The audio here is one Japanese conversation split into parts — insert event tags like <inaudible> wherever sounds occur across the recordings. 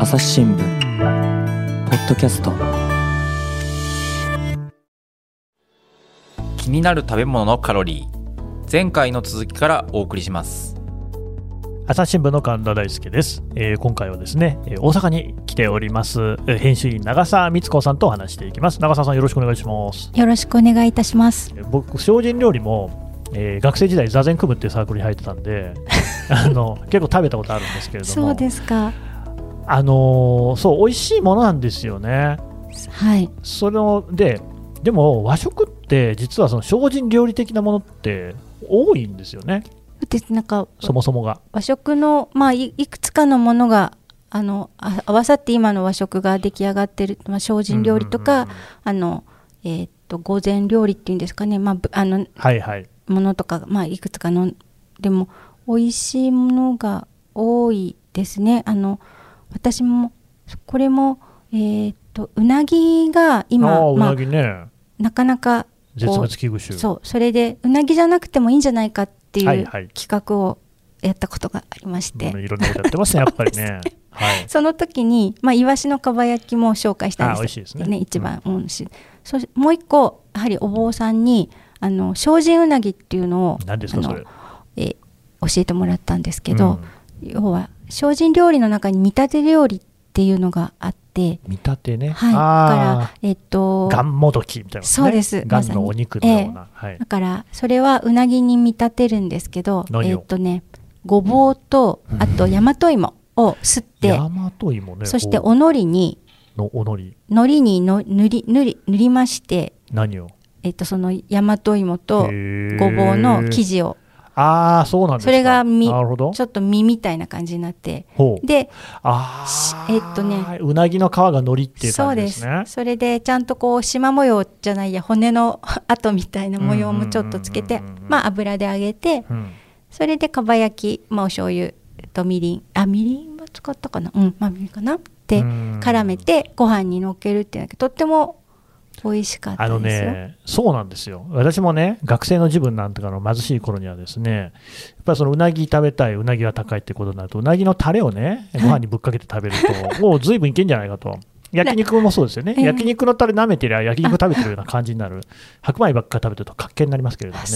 朝日新聞ポッドキャスト。気になる食べ物のカロリー。前回の続きからお送りします。朝日新聞の神田大輔です、えー今回はですねえー大阪に来ておりますえー編集員長澤光子さんとお話していきます。長澤さんよろしくお願いします。よろしくお願いいたします。えー僕精進料理も、えー学生時代座禅組むっていうサークルに入ってたんで <laughs> あの結構食べたことあるんですけれども。そうですか。あのーそう美味しいものなんですよね。はい。そのででも和食って実はその精進料理的なものって多いんですよね。でなんかそもそもが。和食のまあいいくつかのものがあのあ合わさって今の和食が出来上がってる、まあ、精進料理とか、あのえーっと御前料理っていうんですかね、まあのはいはい。ものとか、まあ、いくつかのでも美味しいものが多いですね。あの私もこれも、えーっとうなぎがあ今あうまあ、なぎね、なかなか絶滅危惧種。そうそれでうなぎじゃなくてもいいんじゃないかっていうはいはい。企画をやったことがありまして、うんいろんなことやってますね、<laughs> やっぱりね。はい。<laughs> その時に、まあ、イワシのかば焼きも紹介したんですあ美味しいですね。一番、うん。しそしもう一個やはりお坊さんにあの精進うなぎっていうのを何ですか、それ。えー教えてもらったんですけど、うん。要は精進料理の中に見立て料理っていうのがあって、見立てね。はい、だあからえっとあ、ガンもどきみたいな、ね。そうですガンまさにのお肉のような。はいだ。からそれはうなぎに見立てるんですけどえっとねごぼうとあと大和芋をすって、大和芋ね。そしてこおのりにうのおのり。海苔にの塗り塗り塗りまして、何を？えっと、その大和芋とごぼうの生地をああ、そうなんですか。それがみなるほど。ちょっと実みたいな感じになって。であ。えっとね。うなぎの皮がのりっていうそうで感じですすね。それでちゃんとこう縞模様じゃないや骨の跡みたいな模様もちょっとつけてまあ油で揚げてうん。それでかば焼き、まあ、お醤油とみりんあみりんは使ったかなうんまあみりんかなでうん絡めてご飯にのっけるっていうのがとっても美味しかったあのですよ。ね、そうなんですよ。私もね、学生の自分なんとかの貧しい頃にはですね、やっぱりそのうなぎ食べたい、うなぎが高いってことになると、うなぎのタレをね、ご飯にぶっかけて食べると、<laughs> もう随分いけんじゃないかと。焼肉もそうですよね、ええ焼肉のタレ舐めてりゃ焼肉食べてるような感じになる、白米ばっかり食べてると活気になりますけれどもね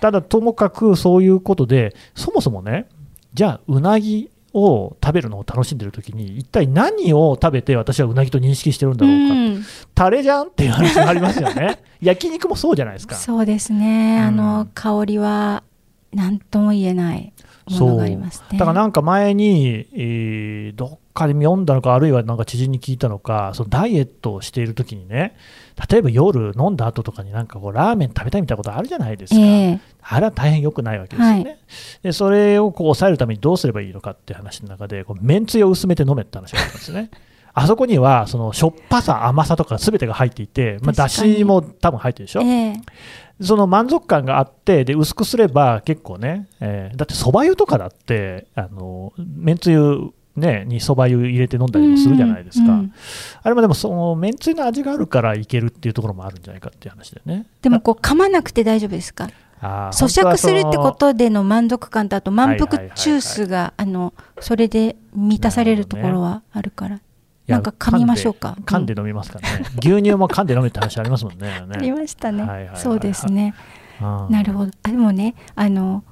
ただともかくそういうことで、そもそもね、じゃあ、うなぎを食べるのを楽しんでるときに、一体何を食べて私はうなぎと認識してるんだろうか、うんタレじゃんっていう話がありますよね。<laughs> 焼肉もそうじゃないですか。そうですね、うんあの香りは何とも言えないものがありますね。だからなんか前に、えーどっかで読んだのか、あるいはなんか知人に聞いたのか、そのダイエットをしているときにね、例えば夜飲んだ後とかになんかこうラーメン食べたいみたいなことあるじゃないですか。ええあれは大変良くないわけですよね。はいでそれをこう抑えるためにどうすればいいのかっていう話の中で、こうめんつゆを薄めて飲めって話があったんですね。<laughs> あそこにはそのしょっぱさ、甘さとか全てが入っていて、まあ、だしも多分入ってるでしょ。ええその満足感があって、で薄くすれば結構ね、えーだってそば湯とかだって、あのめんつゆ、ね、にそば湯入れて飲んだりもするじゃないですか、うんうんあれもでもそのめんつゆの味があるからいけるっていうところもあるんじゃないかっていう話でね。でもこう噛まなくて大丈夫ですか？咀嚼するってことでの満足感とあと満腹はいはいはいはい。ジュースがあのそれで満たされるところはあるから。なんか噛みましょうか？噛んで飲みますからね、牛乳も噛んで飲むって話ありますもんね。<laughs> ありましたね、はいはいはいはい。そうですね。うんなるほど。あでもねあの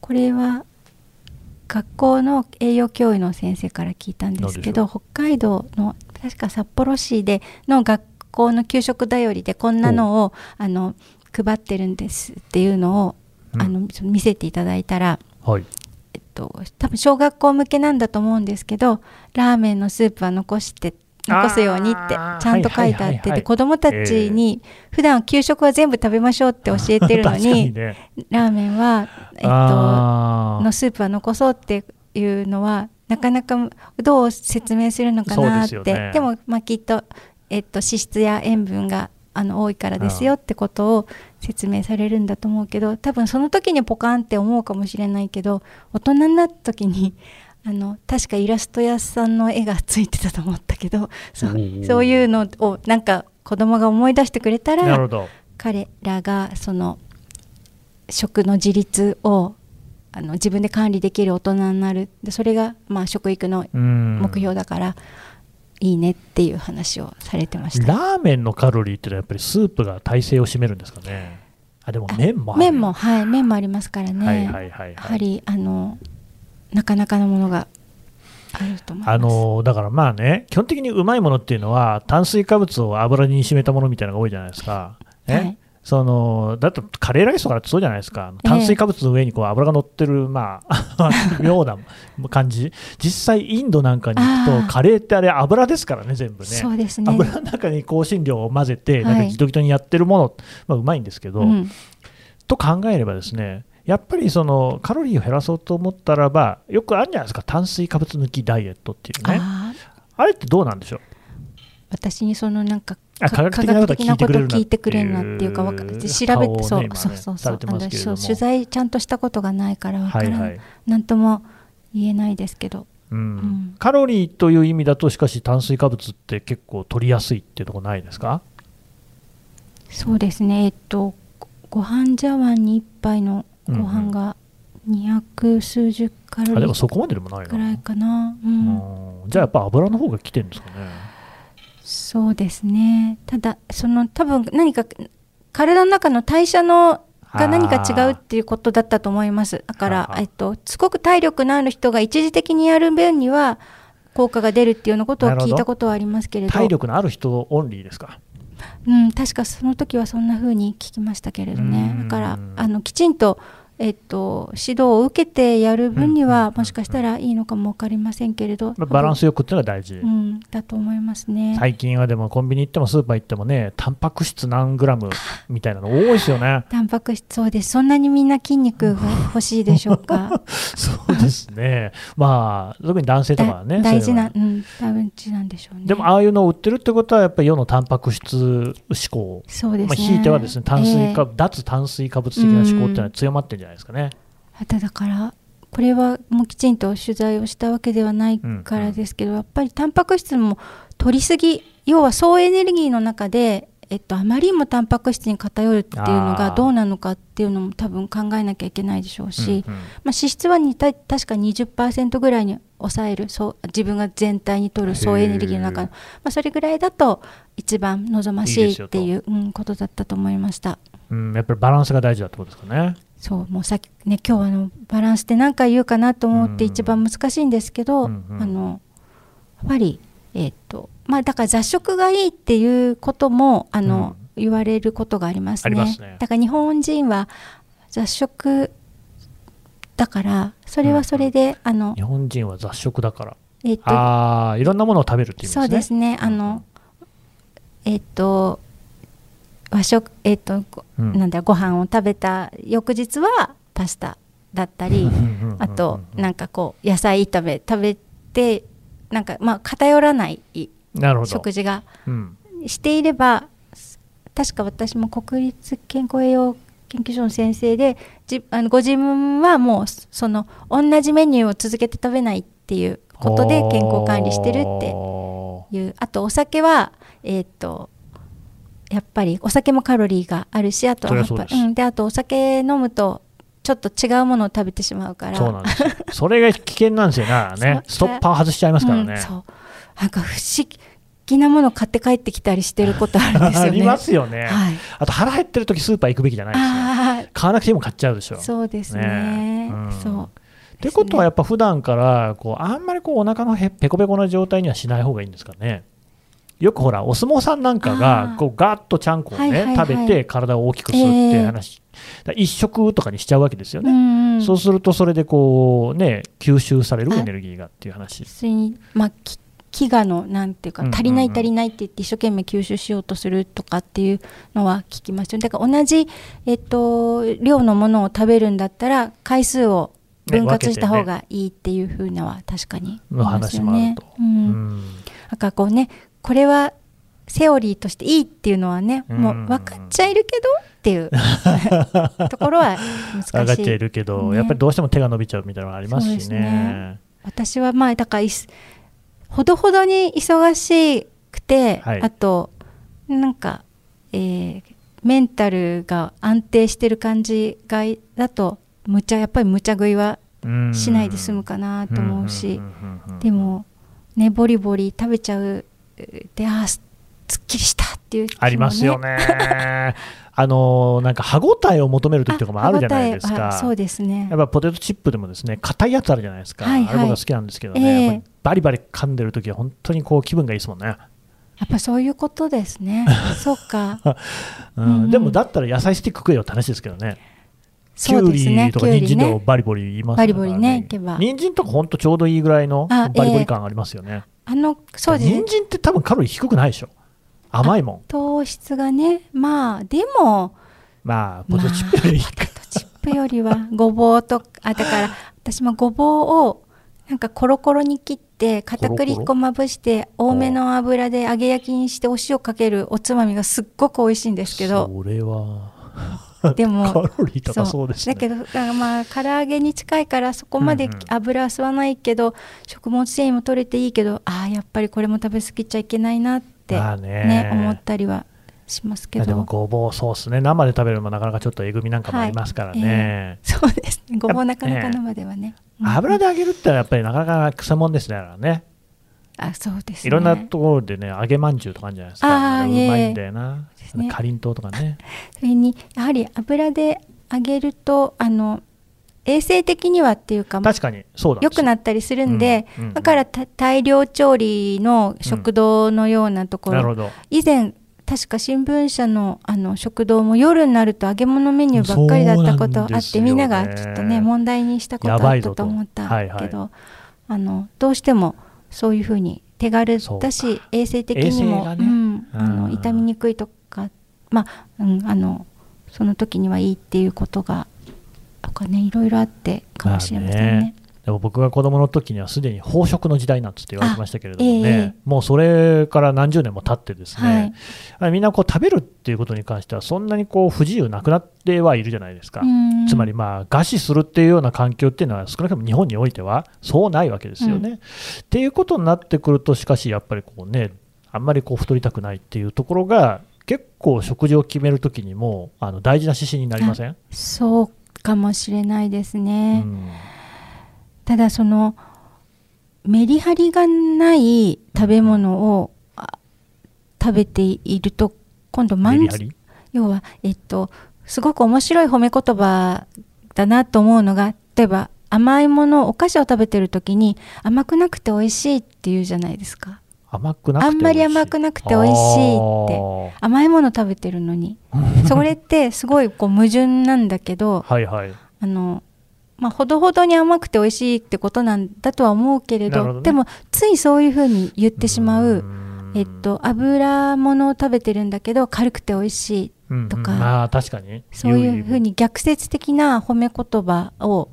これは学校の栄養教諭の先生から聞いたんですけど北海道の確か札幌市での学校の給食だよりでこんなのをあの配ってるんですっていうのを、うん。あの見せていただいたら、はい、えっと、多分小学校向けなんだと思うんですけどラーメンのスープは残して残すようにってちゃんと書いてあってで子どもたちに普段給食は全部食べましょうって教えてるのに <laughs> ラーメンは、えっと、のスープは残そうっていうのはなかなかどう説明するのかなって。ですよね。も、まあ、きっと、えっと、脂質や塩分があの多いからですよってことを説明されるんだと思うけど多分その時にポカンって思うかもしれないけど大人になった時にあの確かイラスト屋さんの絵がついてたと思ったけどそうおーそういうのをなんか子供が思い出してくれたらなるほど。彼らがその食の自立をあの自分で管理できる大人になるでそれがまあ食育のうん目標だから、いいねっていう話をされてましたラーメンのカロリーってのはやっぱりスープが体制を占めるんですかね。あでも麺も麺もはい麺もありますからね、はいはいはいやは。はいりあのなかなかのものがあると思います。あのだからまあね、基本的にうまいものっていうのは、炭水化物を油に締めたものみたいなのが多いじゃないですか。ね？はい。そのだとカレーライスとかだってそうじゃないですか、炭水化物の上にこう油が乗ってる、まあ、<laughs> 妙な感じ、実際、インドなんかに行くと、カレーってあれ、油ですからね、全部ね。そうですね。油の中に香辛料を混ぜて、なんかはい。ギトギトにやってるもの、まあ、うまいんですけど、うん。と考えればですね、やっぱりそのカロリーを減らそうと思ったらば、よくあるんじゃないですか、炭水化物抜きダイエットっていうね。あれってどうなんでしょう？私にそのなんかあ科学的なことは聞いてくれるなっていうか調べ顔をねそうそうそう。そう取材ちゃんとしたことがないからわからない、なんとも言えないですけど。うん。ん。カロリーという意味だと、しかし炭水化物って結構取りやすいっていうところないですか？そうですね。えっとご飯茶碗に1杯のご飯が200数十カロリーあでもそこまででもないぐらな。いかな、うん。うんじゃあやっぱ油の方が来てるんですかね。そうですね。ただその多分何か体の中の代謝のが何か違うっていうことだったと思います。だからえっと、すごく体力のある人が一時的にやる分には効果が出るっていうようなことを聞いたことはありますけれど。体力のある人オンリーですか？うん、確かその時はそんな風に聞きましたけれどね。うん。だからあのきちんと、えっと、指導を受けてやる分にはもしかしたらいいのかも分かりませんけれどまあバランスよくっていうのは大事。うん、だと思いますね。最近はでもコンビニ行ってもスーパー行ってもね、タンパク質何グラムみたいなの多いですよね。<laughs> タンパク質そうですそんなにみんな筋肉が欲しいでしょうか？<laughs> そうですね。まあ、特に男性とかはね。だ大事な、そうん、大事なんでしょうねでも、ああいうのを売ってるってことは、やっぱり世のタンパク質志向、そうですね、まあ、ひいてはですね、炭水化、え脱炭水化物的な志向っていうのは強まってるんじゃないですかね。えあとだからこれはもうきちんと取材をしたわけではないからですけど、やっぱりタンパク質も取りすぎ要は総エネルギーの中で、えっと、あまりにもタンパク質に偏るっていうのがどうなのかっていうのも多分考えなきゃいけないでしょうし、うんうんまあ、脂質はにた確か20%ぐらいに抑えるそう自分が全体に取る総エネルギーの中の、まあ、それぐらいだと一番望ましいっていううん、ことだったと思いました。うん、やっぱりバランスが大事だってことですかね。そうもうさっきね今日はあのバランスって何回言うかなと思ってうん一番難しいんですけど、うんうん。あのやっぱりえっとまあだから雑食がいいっていうこともあの、言われることがありますね。すね。だから日本人は雑食だからそれはそれで、あの日本人は雑食だから。えっとああ、いろんなものを食べるっていうね。そうですね。あのえっと和食えっと、ごうん。なんだご飯を食べた翌日はパスタだったり、うん。うん。うん。うん。あとなんかこう野菜炒め食べてなんかまあ偏らないなるほど。食事がうん。していれば確か私も国立健康栄養研究所の先生でじあのご自分はもうその同じメニューを続けて食べないっていうことで健康管理してるっておいう。あとお酒はえっ、とやっぱりお酒もカロリーがあるしあとはうん、であとお酒飲むとちょっと違うものを食べてしまうからそうなんですよ。それが危険なんですよね。ストッパー外しちゃいますからね。うん、そうなんか不思議なもの買って帰ってきたりしてることあるんですよね。<laughs> ありますよね。はい。あと腹減ってる時スーパー行くべきじゃないですよ。あ買わなくても買っちゃうでしょ。あ、そうですね。ねうんそう。ってことはやっぱ普段からこうあんまりこうお腹のへペコペコな状態にはしない方がいいんですかね。よくほらお相撲さんなんかあがー。こうガーッとちゃんこをね、はいはいはい。食べて体を大きくするっていう話、だから一食とかにしちゃうわけですよね。うんそうするとそれでこうね吸収されるエネルギーがっていう話。普通にまあき飢餓のなんていうか足りない足りないって言って一生懸命吸収しようとするとかっていうのは聞きますよ。ねだから同じ、えっと、量のものを食べるんだったら回数を分割した方がいいっていうふうなは確かにの話もあると。ううんん。なんかこうねこれはセオリーとしていいっていうのはね、もううん分かっちゃいるけどっていう <laughs> ところは難しい。上がっちゃいるけど、ね。やっぱりどうしても手が伸びちゃうみたいなのがありますしね。ね。私はまあだからほどほどに忙しくて、はい。あとなんか、えーメンタルが安定してる感じがだと無茶やっぱり無茶食いはうんしないで済むかなと思うし、でもねボリボリ食べちゃうであーすすっきりしたっていうね、ありますよね。あのなんか歯ごたえを求める時とかもあるじゃないですか。そうですね。やっぱポテトチップでもですね硬いやつあるじゃないですか、はいはい。あれ僕が好きなんですけどね、ええ。やっぱりバリバリ噛んでる時は本当にこう気分がいいですもんね、やっぱそういうことですね。<laughs> そうか。うん。うん。うんでもだったら野菜スティック食えよって話ですけどね。きゅそうりとか人参とかねバリバリいますバリバリねいけば。人参とか本当ちょうどいいぐらいのあバリバリ感ありますよね、あのそうですね。人参って多分カロリー低くないでしょ。甘いもん。糖質がね。まあでもまあポテトチップより、ポテトチップよりはごぼうとあだから私もごぼうをなんかコロコロに切って片栗粉まぶして多めの油で揚げ焼きにしてお塩かけるおつまみがすっごく美味しいんですけど。それは <laughs> でもカロリー高そう。ですね。だけどだからまあ唐揚げに近いからそこまでうんうん。油は吸わないけど、食物繊維も取れていいけどああやっぱりこれも食べ過ぎちゃいけないなって、まあね。ね思ったりはしますけいやでもどごぼうそうですね。生で食べるのもなかなかちょっとえぐみなんかもありますからね、そうですね。ごぼうなかなか生ではね、うん油で揚げるってやっぱりなかなか草もんですねだからね。あそうですね。いろんなところでね揚げまんじゅうとかあるんじゃないですか。あーれうまいんだよなすね。かりんとうとかね。それにやはり油で揚げるとあの衛生的にはっていうか確かにそうなん良くなったりするんで、うんうんうん。だからた大量調理の食堂のようなところ、なるほど。以前確か新聞社のあの食堂も夜になると揚げ物メニューばっかりだったことあって、ね。みんながちょっとね問題にしたことあったとと思ったはいはいけど、あのどうしてもそういうふうに手軽だし衛生的にも、ね。うん、あのうん。傷みにくいとかまあ、うん、あのその時にはいいっていうことがとかねいろいろあってかもしれませんね。でも僕が子供の時にはすでに飽食の時代なんつって言われてましたけれどもね、あええ。もうそれから何十年も経ってですね、はい。あみんなこう食べるっていうことに関してはそんなにこう不自由なくなってはいるじゃないですか、うん。つまりまあ餓死するっていうような環境っていうのは少なくとも日本においてはそうないわけですよね。うん。っていうことになってくるとしかしやっぱりこうねあんまりこう太りたくないっていうところが結構食事を決めるときにもあの大事な指針になりません、そうかもしれないですね。うん。ただそのメリハリがない食べ物を、あ食べていると今度満足要はえっとすごく面白い褒め言葉だなと思うのが例えば甘いものお菓子を食べてる時に甘くなくて美味しいって言うじゃないですか甘くなくてあんまり甘くなくて美味しいって。あ甘いもの食べてるのに。<laughs> それってすごいこう矛盾なんだけどーはいはい。あのまあ、ほどほどに甘くて美味しいってことなんだとは思うけれどね。でもついそういうふうに言ってしまう、ん。えっと、油物を食べてるんだけど軽くて美味しいうんうん。とかまあ確かに。そういうふうに逆説的な褒め言葉を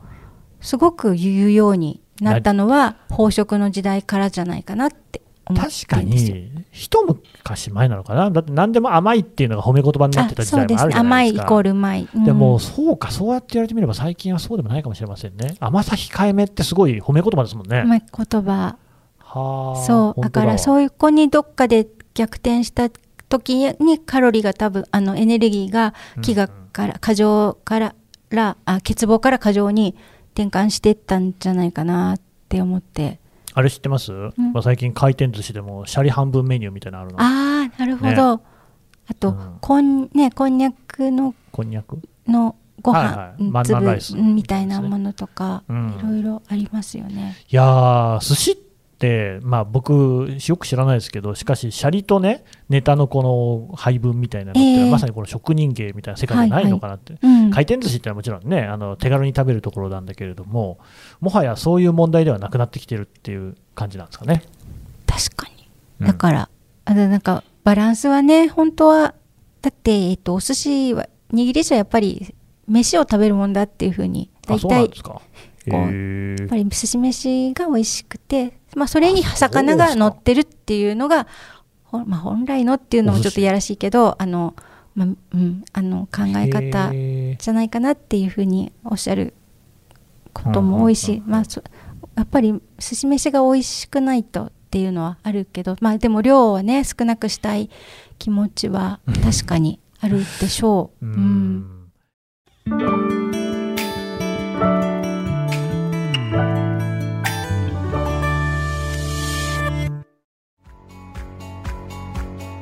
すごく言うようになったのは飽食の時代からじゃないかなって確か。に一昔前なのかな？だって何でも甘いっていうのが褒め言葉になってた時代もあるじゃな甘いイいですかコールうまい、うん。でもそうかそうやって言われてみれば最近はそうでもないかもしれませんね。甘さ控えめってすごい褒め言葉ですもんね、褒め言葉はあそうだ。からうそういう子にどっかで逆転した時にカロリーが多分あのエネルギーが飢餓から過剰かららあ欠乏から過剰に転換していったんじゃないかなって思ってあれ知ってます、まあ、最近回転寿司でもシャリ半分メニューみたいなのあるの。ああなるほど、あと、うん。こんねこんにゃくのこんにゃく？のご飯、はいはい。みたいなものとか、うん。いろいろありますよね。いやー寿司って、まあ、僕よく知らないですけどしかしシャリとねネタのこの配分みたいなのって、ええ。まさにこの職人芸みたいな世界じゃないのかなって、うん、回転寿司ってのはもちろんねあの手軽に食べるところなんだけれどももはやそういう問題ではなくなってきてるっていう感じなんですかね。確かに。うん。だから、あのなんかバランスはね本当はだって、えっと、お寿司は握り寿司はやっぱり飯を食べるもんだっていうふうに大あそうなん体ですか。やっぱり寿司飯が美味しくて、まあ、それに魚が乗ってるっていうのがほまあ、本来のっていうのもちょっとやらしいけどあの、まあうん、あの考え方へじゃないかなっていうふうにおっしゃることも多いし、まあ、そやっぱり寿司飯が美味しくないとっていうのはあるけど、まあ、でも量はね少なくしたい気持ちは確かにあるでしょう。ううん。ん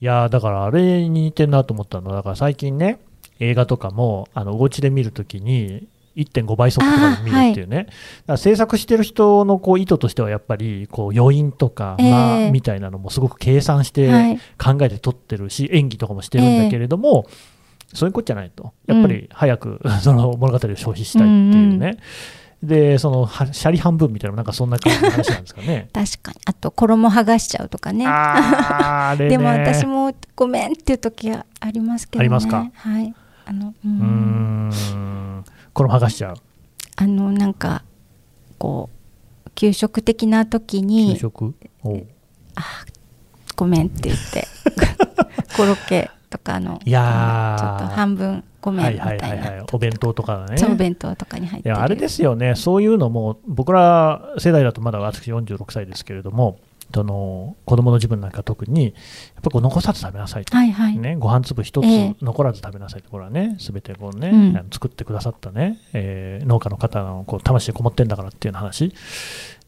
いやーだからあれに似てんなと思ったの。はだから最近ね映画とかもあのお家で見るときに1.5倍速とかで見るっていうね、だから制作してる人のこう意図としてはやっぱりこう余韻とか、ええまあ、みたいなのもすごく計算してはい。考えて撮ってるし、演技とかもしてるんだけれども、そういうことじゃないと、やっぱり早く <laughs> その物語を消費したいっていうね、でそのはシャリ半分みたいな、なんかそんな感じの話なんですかね。<laughs> 確かに。あと衣剥がしちゃうとかね。あー <laughs> あれね。でも私もごめんっていう時はありますけどね。ありますか？はい。あのうん、これも剥がしちゃう、あのなんかこう給食的な時給に食？おう。ごめんって言って。<laughs> コロッケとかのいやーちょっと半分ごめんみたはいいはいな、はいはい、お弁当とかね。お弁当とかに入ってるいやあれですよね、そういうのも、僕ら世代だとまだ私46歳ですけれども、その子供の自分なんか特に、やっぱこう残さず食べなさいと、はいはい、ね、ご飯粒一ええつ残らず食べなさいと、これはね、すべてこうね、うん作ってくださったね、えー農家の方のこう魂こもってんだからっていう話、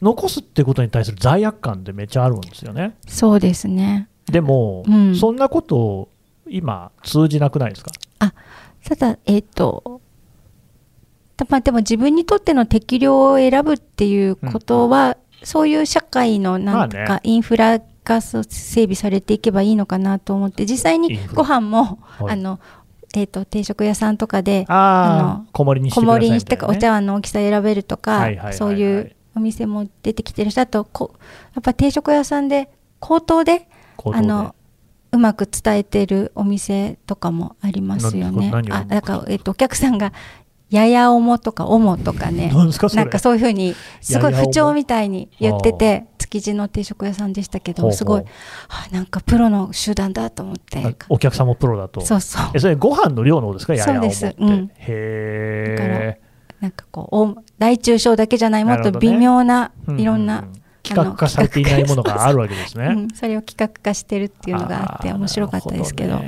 残すっていうことに対する罪悪感ってめっちゃあるんですよね。そうですねでも、うんそんなこと今通じなくないですか？ただえっ、とたまあでも自分にとっての適量を選ぶっていうことは、そういう社会のなんとまあかインフラが整備されていけばいいのかなと思って実際にご飯も、はい。あのえー、と定食屋さんとかであああの、小盛りにして小ください盛りにしてかお茶碗の大きさ選べるとか、はいはいはいはい。そういうお店も出てきてるしあとこやっぱ定食屋さんで口頭で。あのうまく伝えてるお店とかもありますよね。あだから、えっと、お客さんがややおもとかおもとかね。なんかそれ？なんかそういうふうにすごい不調みたいに言ってて築地の定食屋さんでしたけどすごいあなんかプロの集団だと思って。あお客さんもプロだと？そうそう。えそれご飯の量の方ですか、ややそうですうん。へだからえ。なんかこうお大中小だけじゃないもっと微妙なうんいろんな、うん企画化されていないものがあるわけですね。<laughs> うん、それを企画化してるっていうのがあってー面白かったですけど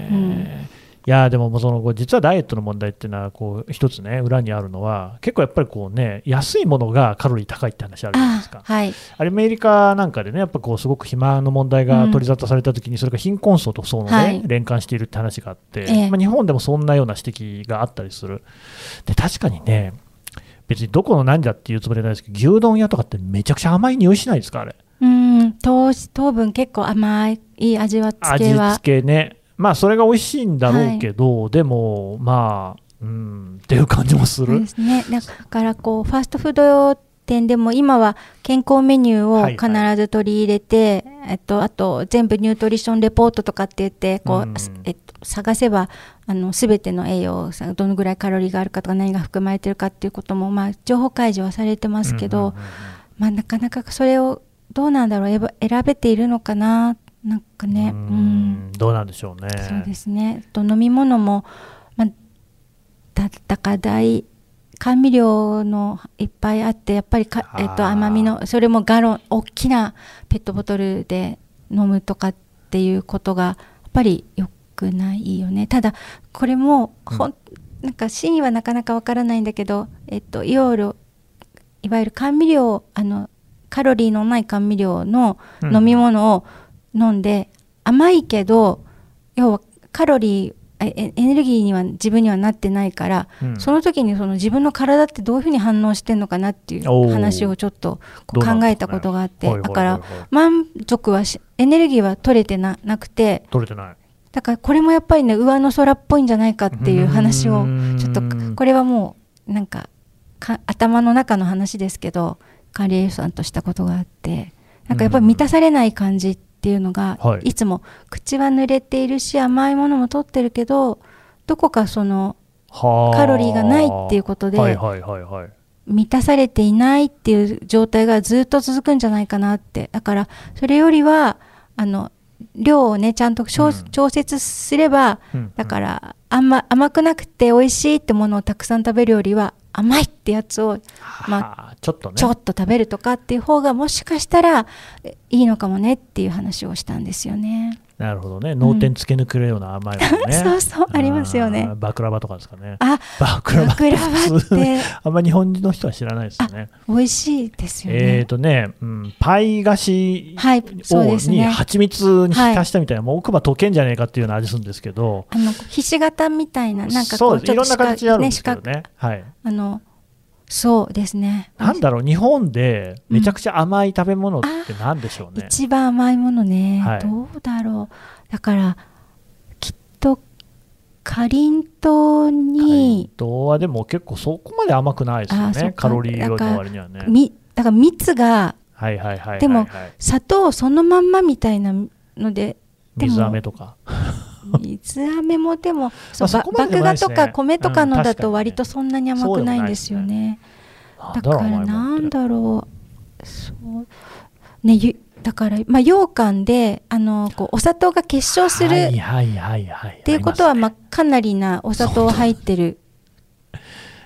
いやーでもその実はダイエットの問題っていうのはこう一つね裏にあるのは結構やっぱりこうね安いものがカロリー高いって話あるじゃないですか。あはいアメリカなんかでねやっぱこうすごく肥満の問題が取り沙汰されたときに、それが貧困層と層のね、はい連関しているって話があって、ええまあ、日本でもそんなような指摘があったりする。で確かにね別にどこの何だっていうつもりはないですけど牛丼屋とかってめちゃくちゃ甘い匂いしないですかあれ。うん糖質糖分結構甘いいい味は付味けは付けね、まあそれが美味しいんだろうけど、でも、まあ、うん、っていう感じもする。ですねだからこうファーストフード店でも今は健康メニュはいーを必ず取り入れて、えっと、あと全部ニュートリションレポートとかって言ってこう、うんえっと、探せばあの全ての栄養さどのぐらいカロリーがあるかとか何が含まれてるかっていうことも、まあ、情報開示はされてますけど、うんうんうんまあ、なかなかそれをどうなんだろう選べているのかななんかねううん。んどうなんでしょうね。そうですね。と飲み物も、まあ、だだから大甘味料のいっぱいあってやっぱりか、えっと、甘みのそれもガロン大きなペットボトルで飲むとかっていうことがやっぱり良くないよね。ただこれもほん、なんか真意はなかなかわからないんだけど、えっと、いわゆるいわゆる甘味料あのカロリーのない甘味料のうん。飲み物を飲んで、甘いけど要はカロリーええエネルギーには自分にはなってないから、うん。その時にその自分の体ってどういうふうに反応してんのかなっていう話をちょっと考えたことがあって、はいはいはいだからはい満足はしエネルギーは取れてななくて取れてない。だからこれもやっぱりね上の空っぽいんじゃないかっていう話をちょっとこれはもうなんかか頭の中の話ですけど管理栄養士さんとしたことがあってなんかやっぱり満たされない感じっていうのが、はい。い、つも口は濡れているし甘いものも取ってるけどどこかそのはあ。カロリーがないっていうことではいはいはいはい。満たされていないっていう状態がずっと続くんじゃないかなって。だからそれよりはあの量をねちゃんと調,、うん。調節すればうん。だからあんま甘くなくて美味しいってものをたくさん食べるよりは甘いってやつをまあはあちょっとねちょっと食べるとかっていう方がもしかしたらえいいのかもねっていう話をしたんですよね。なるほどね。脳天つけ抜くような甘いものね、<laughs> そうそうありますよね。バクラバとかですかね。あバクラバ。って。<laughs> あんま日本人の人は知らないですよね。美味しいですよえねー。とね、うん、パイ菓子をに。蜂蜜に浸したみたいな、もう奥歯溶けんじゃねえかっていうような味するんですけど、あのひし形みたいななんかそうです。いろんな形あるんですけどね。はい。あのそうですね。なんだろう、日本でめちゃくちゃ甘い食べ物ってなんでしょうね。一番甘いものね、はいどうだろうだからきっとかりんとうに、糖はでも結構そこまで甘くないですよね、カロリーの割にはね。みだから蜜がはいはいはいはい、はい。でも砂糖そのまんまみたいなので水飴とか。<laughs> 水飴もでもそう麦芽とか米とかのだと割とそんなに甘くないんですよね。だからなんだろう。そう。ねゆだからまあ羊羹であのこうお砂糖が結晶する。っていうことは、まあ、かなりなお砂糖入ってる。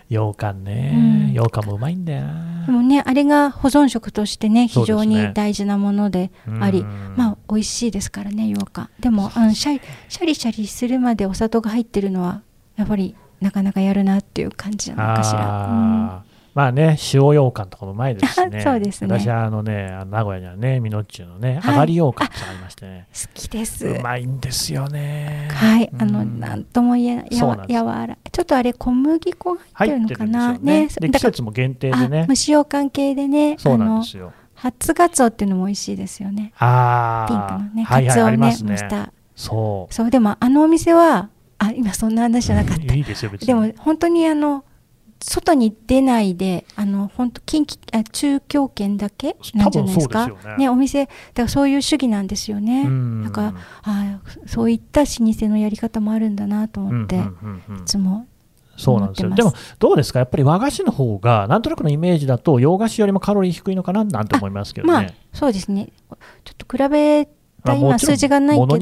羊羹ね、うん。羊羹もうまいんだよでな。もね、あれが保存食としてね、非常に大事なものであり、うんまあ、美味しいですからね、羊羹。でも、あのシャリシャリシャリするまでお砂糖が入ってるのは、やっぱりなかなかやるなっていう感じないかしら。まあね、塩羊羹とかもうまいですしね。<laughs> そうですね私はあのね、名古屋にはね、美濃中のね、はい上がり羊羹ってありましてね、好きです。うまいんですよね。はい、あの、うんなんとも言えない、やわそうなんです柔らちょっとあれ、小麦粉が入ってるのかな？入ってるんですよね。で季節も限定であね。蒸し羊羹系でね、そうあのなんですよ。初ガツオっていうのも美味しいですよね。ああ。ピンクのね、カツオね。蒸した。そそう、でもあのお店は、あ、今そんな話じゃなかっう。た。いいですよ、別に。でも本当にあの、外に出ないで、あの、本当近畿、あ中京圏だけなんじゃないですか？すよねお店、だからそういう主義なんですよね。うんだから、あそういった老舗のやり方もあるんだなと思って、いつも。そうなんですよ。でもどうですか？やっぱり和菓子の方が、なんとなくのイメージだと、洋菓子よりもカロリー低いのかな？なんて思いますけどまあね。、そうですね。ちょっと比べた今数字がないけ物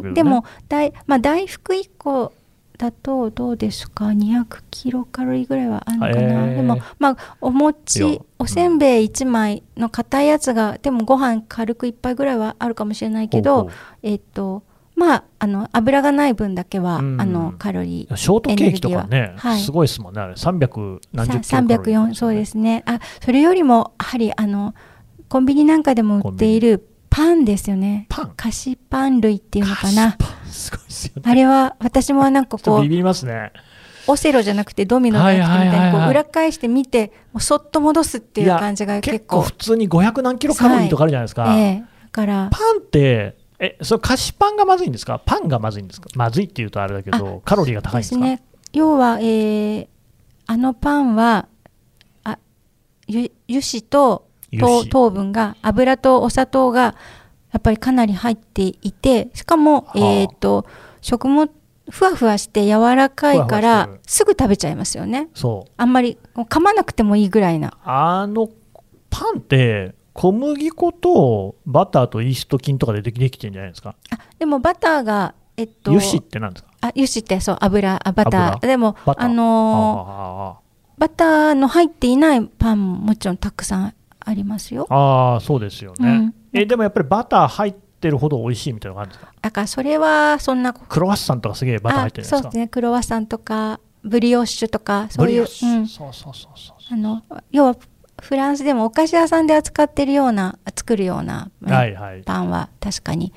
ど、でも大、まあ、大福1個だとどうですか？200キロカロリーぐらいはあるのかな、えー。でも、まあ、お餅おせんべい1枚の硬いやつが、でもご飯軽く1杯ぐらいはあるかもしれないけどえっとまああの油がない分だけは、うん。あのカロリーショートケーキとかエネルギね、ーは。はい。すごいですもんね、あれ、300何十キさロカロリー。304そうですね。あそれよりもやはりあのコンビニなんかでも売っているパンですよね。パン？菓子パン類っていうのかな。すごいですよね。あれは私もなんかこうビビりますね。オセロじゃなくてドミノのやつみたいにはいはいはいはい。こう裏返してみてそっと戻すっていう感じが結結構構普通に500何キロカロリーとかあるじゃないですか。ええだから。パンって、え、それ菓子パンがまずいんですか？パンがまずいんですか？まずいっていうとあれだけど、カロリーが高いんですか？ね。要は、えーあのパンはあゆ油脂と糖分が油とお砂糖がやっぱりかなり入っていてしかも、はあ。えっ、と食物ふわふわして柔らかいからすぐ食べちゃいますよね。そう。あんまり噛まなくてもいいぐらいな。あのパンって小麦粉とバターとイースト菌とかでできてるんじゃないですか、あでもバターがえっと油脂って何ですか？あ油脂ってそう油あバター。油？でもあのーあ。バターの入っていないパンももちろんたくさんありますよ。あああそうですよね、うん。えでもやっぱりバター入ってるほど美味しいみたいなのがあるんですか？だからそれはそんなクロワッサンとかすげえバター入ってるじゃあそうですか？ですね。クロワッサンとかブリオッシュとかそういううん、そうそうそうそうあの要はフランスでもお菓子屋さんで扱ってるような作るような、ねはいはい。パンは確かに。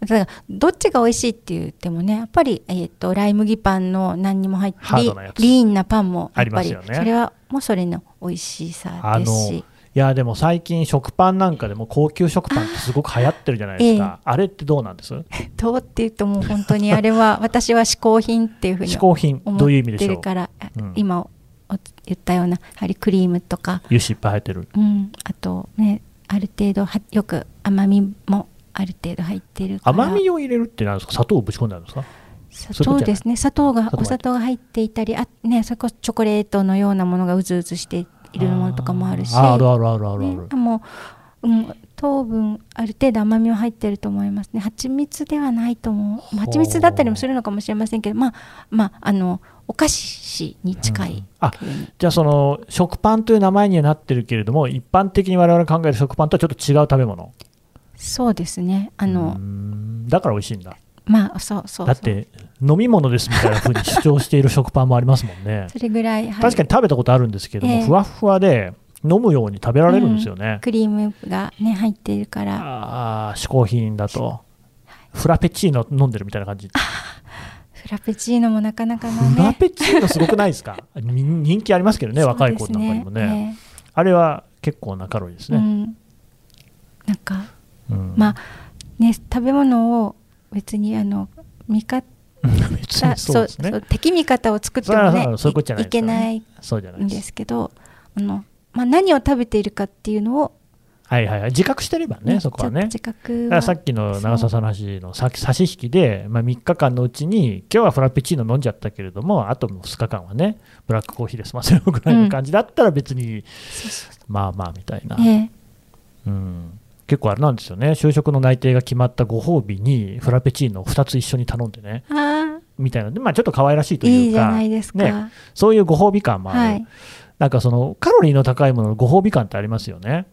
だからどっちが美味しいって言ってもねやっぱり、えー、とライ麦パンの何にも入ってリリーンなパンもやっぱりありますよね。それはもうそれの美味しさですしいやでも最近食パンなんかでも高級食パンってすごく流行ってるじゃないですか。あ,、れってどうなんです？どうって言うともう本当にあれは <laughs> 私は嗜好品っていうふうに嗜好品思どういう意味っでしょう？から、あうん。今お言ったようなやはりクリームとか、油脂いっぱい入ってる。うん、あとねある程度はよく甘みもある程度入ってるから。甘みを入れるって何ですか？砂糖をぶち込んであるんですか？砂そうですね。砂糖が砂糖がお砂糖が入っていたりあねそれこそチョコレートのようなものがうずうずしているものとかもあるし。あるあるあるあるある、ね、もう、うん、糖分ある程度甘みは入ってると思いますね。蜂蜜ではないと思う。蜂蜜だったりもするのかもしれませんけどまあまああのお菓子に近い、うんあじゃあその食パンという名前にはなってるけれども一般的に我々が考える食パンとはちょっと違う食べ物。そうですね。あの、うん。だから美味しいんだまあそうそうだって飲み物ですみたいな風に主張している食パンもありますもんね。<laughs> それぐらい、はい。確かに食べたことあるんですけども、ええ。ふわっふわで飲むように食べられるんですよね、クリームがね入っているから。ああ嗜好品だと。フラペチーノ飲んでるみたいな感じ。<laughs> フラペチーノもなかなかのフラねペチーノすごくないですか？に <laughs> 人気ありますけどね若い子なんかにもね。あれは結構なカロリーですね。うん、なんかうん。まあね食べ物を別にあの味方 <laughs> そうね。そう敵味方を作ってもねいけないそうじゃないんでですすけどあの、まあ、何を食べているかっていうのを、はいはいはい。自覚してればねそこはね。自覚は。さっきの長澤さんの話のさ差し引きで、まあ、3日間のうちに今日はフラペチーノ飲んじゃったけれどもあとの2日間はねブラックコーヒーで済ませるぐらいの感じだったら別に、そうそうそまあまあみたいな、うえうん、結構あれなんですよね。就職の内定が決まったご褒美にフラペチーノを2つ一緒に頼んでね。みたいな。で、まあ、ちょっと可愛らしいあというか。いいじゃないですか、ね、そういうご褒美感もある、はい。なんかそのカロリーの高いもののご褒美感ってありますよね。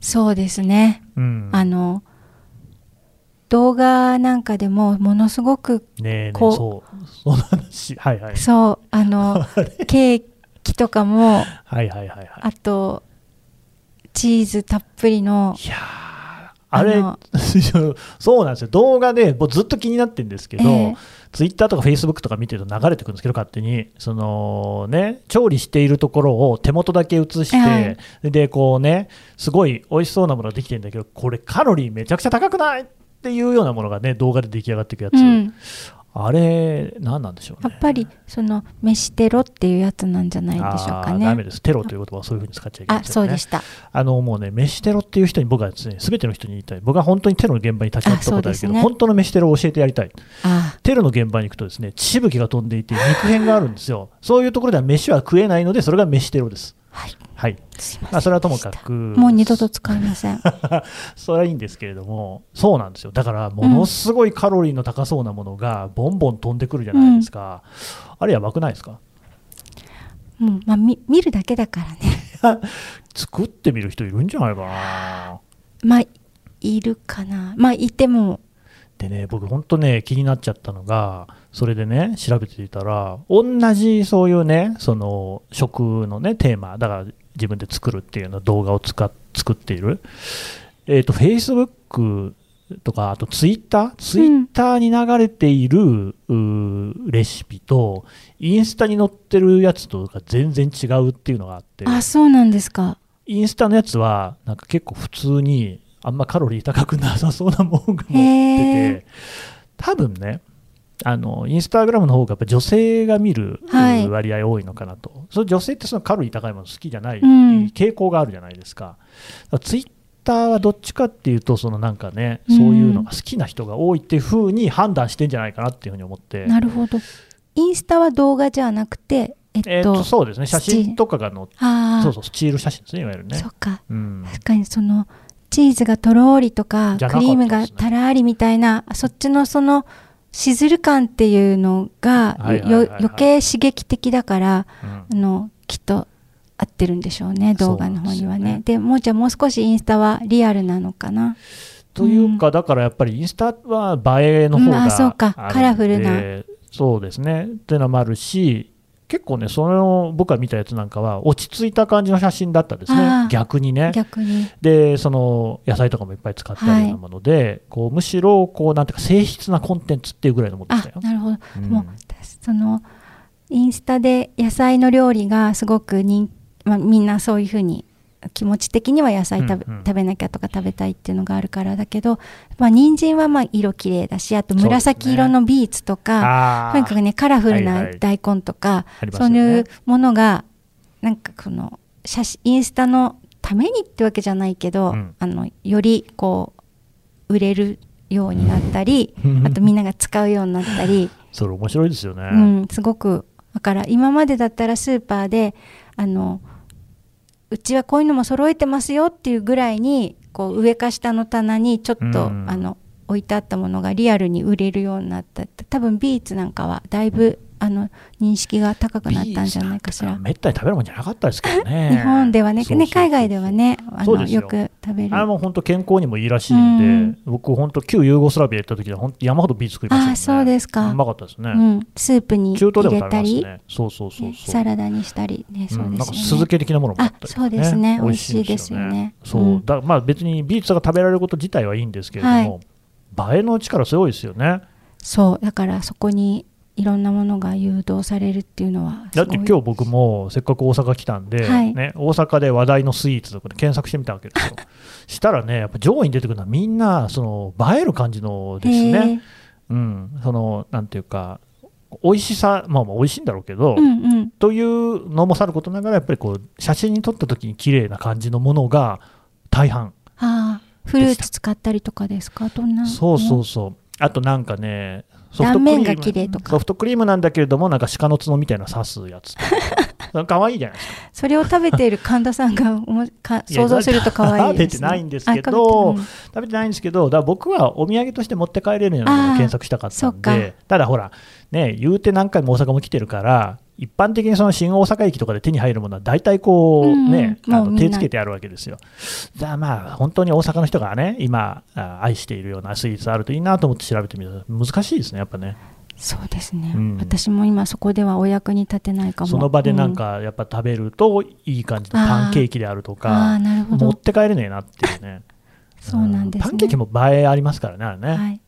そうですね。うん、あの動画なんかでもものすごくこうそう。その話。はいはい。そうあの <laughs> ケーキとかもはいはいはいはい。あとチーズたっぷりのいやーあれ <laughs> そうなんですよ。動画でもうずっと気になってるんですけど、ええ。ツイッターとかフェイスブックとか見てると流れてくるんですけど勝手に。そのね調理しているところを手元だけ映して、はいでこうねすごい美味しそうなものができてるんだけどこれカロリーめちゃくちゃ高くない？っていうようなものがね動画で出来上がっていくやつ、うん、あれ何なんでしょうねやっぱりその飯テロっていうやつなんじゃないでしょうかあーダメね。ですテロという言葉はそういうふうに使っちゃいけないねそうでした。あのもうね、飯テロっていう人に僕はですね、すべての人に言いたい。僕は本当にテロの現場に立ち会ったことあるけど、ね本当の飯テロを教えてやりたい。あテロの現場に行くとですね、血しぶきが飛んでいて肉片があるんですよ。そういうところでは飯は食えないので、それが飯テロです。はい。はい。まあ、それはともかく、もう二度と使いません。<laughs> それはいいんですけれども、そうなんですよ。だから、ものすごいカロリーの高そうなものが、ボンボン飛んでくるじゃないですか。あれやばくないですか？もう、まあ、み見るだけだからね。<laughs> 作ってみる人いるんじゃないかな。まあ、いるかな。まあ、いても、でね、僕、本当ね、気になっちゃったのが、それでね、調べていたら、同じそういうね、その食のね、テーマ、だから自分で作るっていうような動画を使っ作っている、えっ、と、Facebook とか、あと Twitter、Twitter に流れている、うーレシピと、インスタに載ってるやつとか全然違うっていうのがあって、あ、そうなんですか。インスタのやつは、なんか結構普通に、あんまカロリー高くなさそうなもんが載ってへて、多分ね、あのインスタグラムの方がやっぱ女性が見るはい割合多いのかなと、その女性ってそのカロリー高いもの好きじゃないうん傾向があるじゃないですか。ツイッターはどっちかっていうと、そのなんかね、そういうのが好きな人が多いっていうふうに判断してんじゃないかなっていうふうに思って。なるほど。インスタは動画じゃなくて、えっと、えーとそうですね、写真とかが載って、ああ、そうそう、スチール写真ですね、いわゆるねそ。うか。うん、確かにそのチーズがとろーりとかじゃなかったクリームがたらーりみたいなそっちのそのしずる感っていうのがはいはい余計刺激的だからうん。あのきっと合ってるんでしょうね動画の方にはね。でねでもうじゃあもう少しインスタはリアルなのかな？というか、だからやっぱりインスタは映えの方うんがあそうか。あるんでカラフルな。そうですね。っていうのもあるし結構ねその僕が見たやつなんかは落ち着いた感じの写真だったんですね。逆にね。逆に。でその野菜とかもいっぱい使ってあるようなもので、こうむしろこうなんていうか静質なコンテンツっていうぐらいのものであしたよ。なるほど。うん。もうそのインスタで野菜の料理がすごく人、まあ、みんなそういうふうに気持ち的には野菜食べ,、うん。うん食べなきゃとか食べたいっていうのがあるからだけど、まあ人参はまあ色綺麗だしあと紫色のビーツとか、あとにかくねカラフルはいなはい。大根とか、ありますそういうものがなんかこの写真インスタのためにってわけじゃないけど、うん。あのよりこう売れるようになったり、うん。あとみんなが使うようになったり。<laughs> それ面白いですよね。うん、すごく。だから今までだったらスーパーであのうちはこういうのも揃えてますよっていうぐらいにこう上か下の棚にちょっと、うん。あの置いてあったものがリアルに売れるようになった多分ビーツなんかはだいぶあの認識が高くなったんじゃないかしら。めったに食べるもんじゃなかったですけどね。<laughs> 日本ではねね海外ではねあのよ。く食べる。あれも本当健康にもいいらしいんで、うん。僕本当旧ユーゴスラビア行った時は本当山ほどビーツ食いましたよね。あそうですか。うまかったですね。うん、スープに入れたり、ね。そうそうそうそう。ねサラダにしたりねそううんなんか酢漬け的なものもあったりそうですね。美味しいんですよ美味しいですよね。そう、うん。だまあ別にビーツが食べられること自体はいいんですけれども、映えの力すごいですよね。そう。だからそこにいろんなものが誘導されるっていうのはだって今日僕もせっかく大阪来たんで、はいね、大阪で話題のスイーツとかで検索してみたわけですよ。<laughs> したらね、やっぱ上位に出てくるのはみんなその映える感じのです日ね。うん、そのなんていうか美味しさ、まあまあ美味しいんだろうけど、うんうんというのもさることながらやっぱりこう写真に撮った時に綺麗な感じのものが大半。ああフルーツ使ったりとかですか？どんなそうそうそう。あとなんかね、ソフトクリーム綺麗とかソフトクリームなんだけれども、なんか鹿の角みたいな刺すやつ。<laughs> 可愛いじゃないですか。それを食べている神田さんがおもか想像すると可愛いです、ね、食べてないんですけどあ食べて食べてないんですけど、だ僕はお土産として持って帰れるようなものを検索したかったんで、ただほら、ね、言うて何回も大阪も来てるから、一般的にその新大阪駅とかで手に入るものは大体こう、うんうん。ね、あの手つけてあるわけですよ。じゃあまあ、本当に大阪の人がね、今、あ愛しているようなスイーツあるといいなと思って調べてみたら、難しいですね、やっぱね。そうですね、うん。私も今そこではお役に立てないかも。その場でなんうかやっぱ食べるといい感じのパンケーキであるとあか持って帰れねえなっていうね。<laughs> そうなんですね。パンケーキも映えありますからね、あれね。はい。あ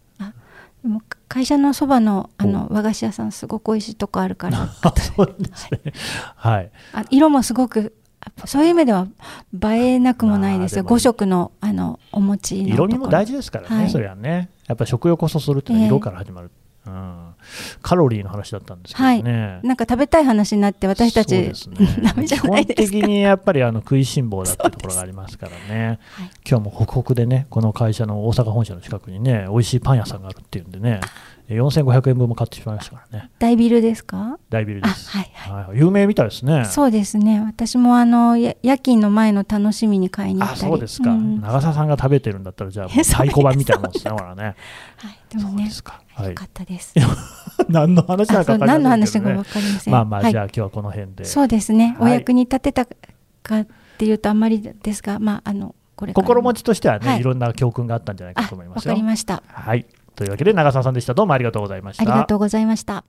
でも会社のそばのあの和菓子屋さんすごく美味しいとこあるからあそうですね。<laughs> はい。あ色もすごくあそういう意味では映えなくもないですよ、まあでも5色のあのお餅の色味も大事事ですからね、はいそれはね。やっぱり食欲をそそるっていうのは色から始まる。うん、カロリーの話だったんですけどね。なんか食べたい話になって私たち、ですね <laughs> ダメじゃないですか基本的にやっぱりあの食いしん坊だっていうところがありますからね。はい今日もホクホクでね、この会社の大阪本社の近くにね、美味しいパン屋さんがあるっていうんでね、4500円分も買ってしまいましたからね。大ビルですか？大ビルです。あはいはいはい有名みたいですね。そうですね私もあのや夜勤の前の楽しみに買いに行っあ、たりそうですか。ん長澤さんが食べてるんだったら、じゃあ <laughs> 太鼓判みたいなもんですね、ほらね。<laughs> はい、でもねそうですか。はいよか。ったです <laughs> 何の話かね何の話か分かりませんまあまあ、はいじゃあ今日はこの辺で。そうですね、はいお役に立てたかっていうとあんまりですがまああのこれ心持ちとしてはね、はいい、ろんな教訓があったんじゃないかと思いますよ。かりましたはい。というわけで、長澤さんでした。どうもありがとうございました。ありがとうございました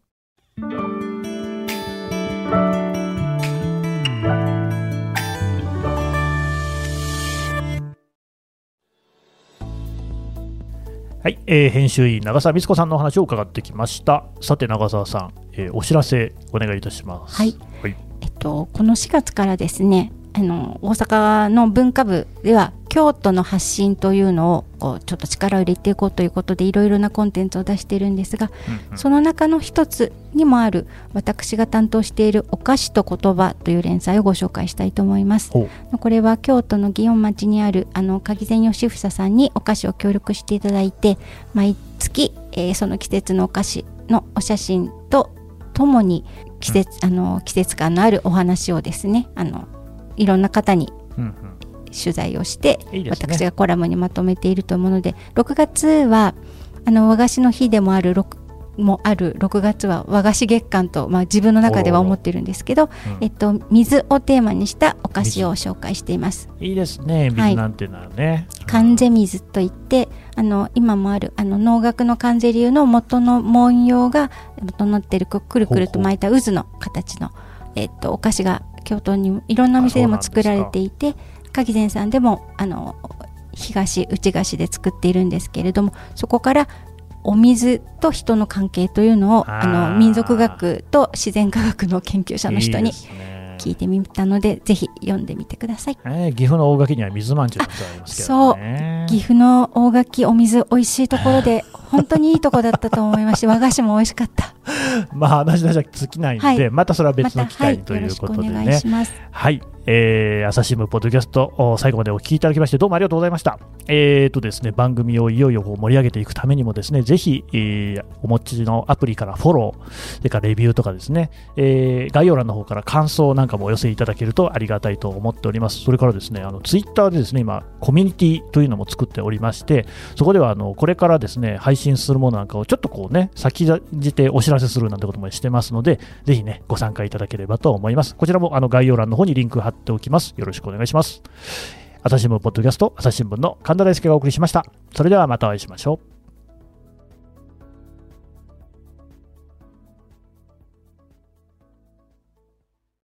はい、えー編集員長澤光子さんのお話を伺ってきました。さて長澤さん、えーお知らせお願いいたします。はい。はい。えっと、この4月からですねあの大阪の文化部では京都の発信というのをこうちょっと力を入れていこうということでいろいろなコンテンツを出しているんですが、うんうん。その中の一つにもある私が担当している「お菓子と言葉」という連載をご紹介したいと思います。これは京都の祇園町にあるあの鍵善義房さんにお菓子を協力していただいて毎月、えーその季節のお菓子のお写真とともに季節,、あの季節感のあるお話をですねあのいろんな方にうんうん取材をしていいね私がコラムにまとめていると思うので6月はあの和菓子の日でもある6もある6月は和菓子月間と、まあ、自分の中では思ってるんですけど、うんえっと、水をテーマにしたお菓子を紹介しています。いいですね、はい水なんていうのはね。関税水といってあの今もあるあの能楽の関税流の元の文様が元のってるくるくると巻いた渦の形の、えっと、お菓子が京都にもいろんなお店でも作られていて鍵善さんでもあの東内菓子で作っているんですけれどもそこからお水と人の関係というのをあの民族学と自然科学の研究者の人に聞いてみたのでぜひ読んでみてください。えー岐阜の大垣には水まんじゅうなんてありますけどね。岐阜の大垣お水美味しいところで本当にいいとこだったと思いまして <laughs> 和菓子も美味しかったまあ話し出しは尽きないんで、はいまたそれは別の機会にとはい、うことでね。します。はい、えー、朝日新聞ポッドキャスト、お最後までお聞きいただきまして、どうもありがとうございました。えーとですね、番組をいよいよ盛り上げていくためにもですね、ぜひ、えーお持ちのアプリからフォロー、それからレビューとかですね、えー概要欄の方から感想なんかもお寄せいただけるとありがたいと思っております。それからですね、あのツイッターでですね、今、コミュニティというのも作っておりまして、そこではあのこれからですね、配信するものなんかをちょっとこうね、先立じてお知らせするなんてこともしてますので、ぜひね、ご参加いただければと思います。こちらもあの概要欄の方にリンク貼っておきます。よろしくお願いします。朝日新聞ポッドキャスト、朝日新聞の神田大輔がお送りしました。それではまたお会いしましょう。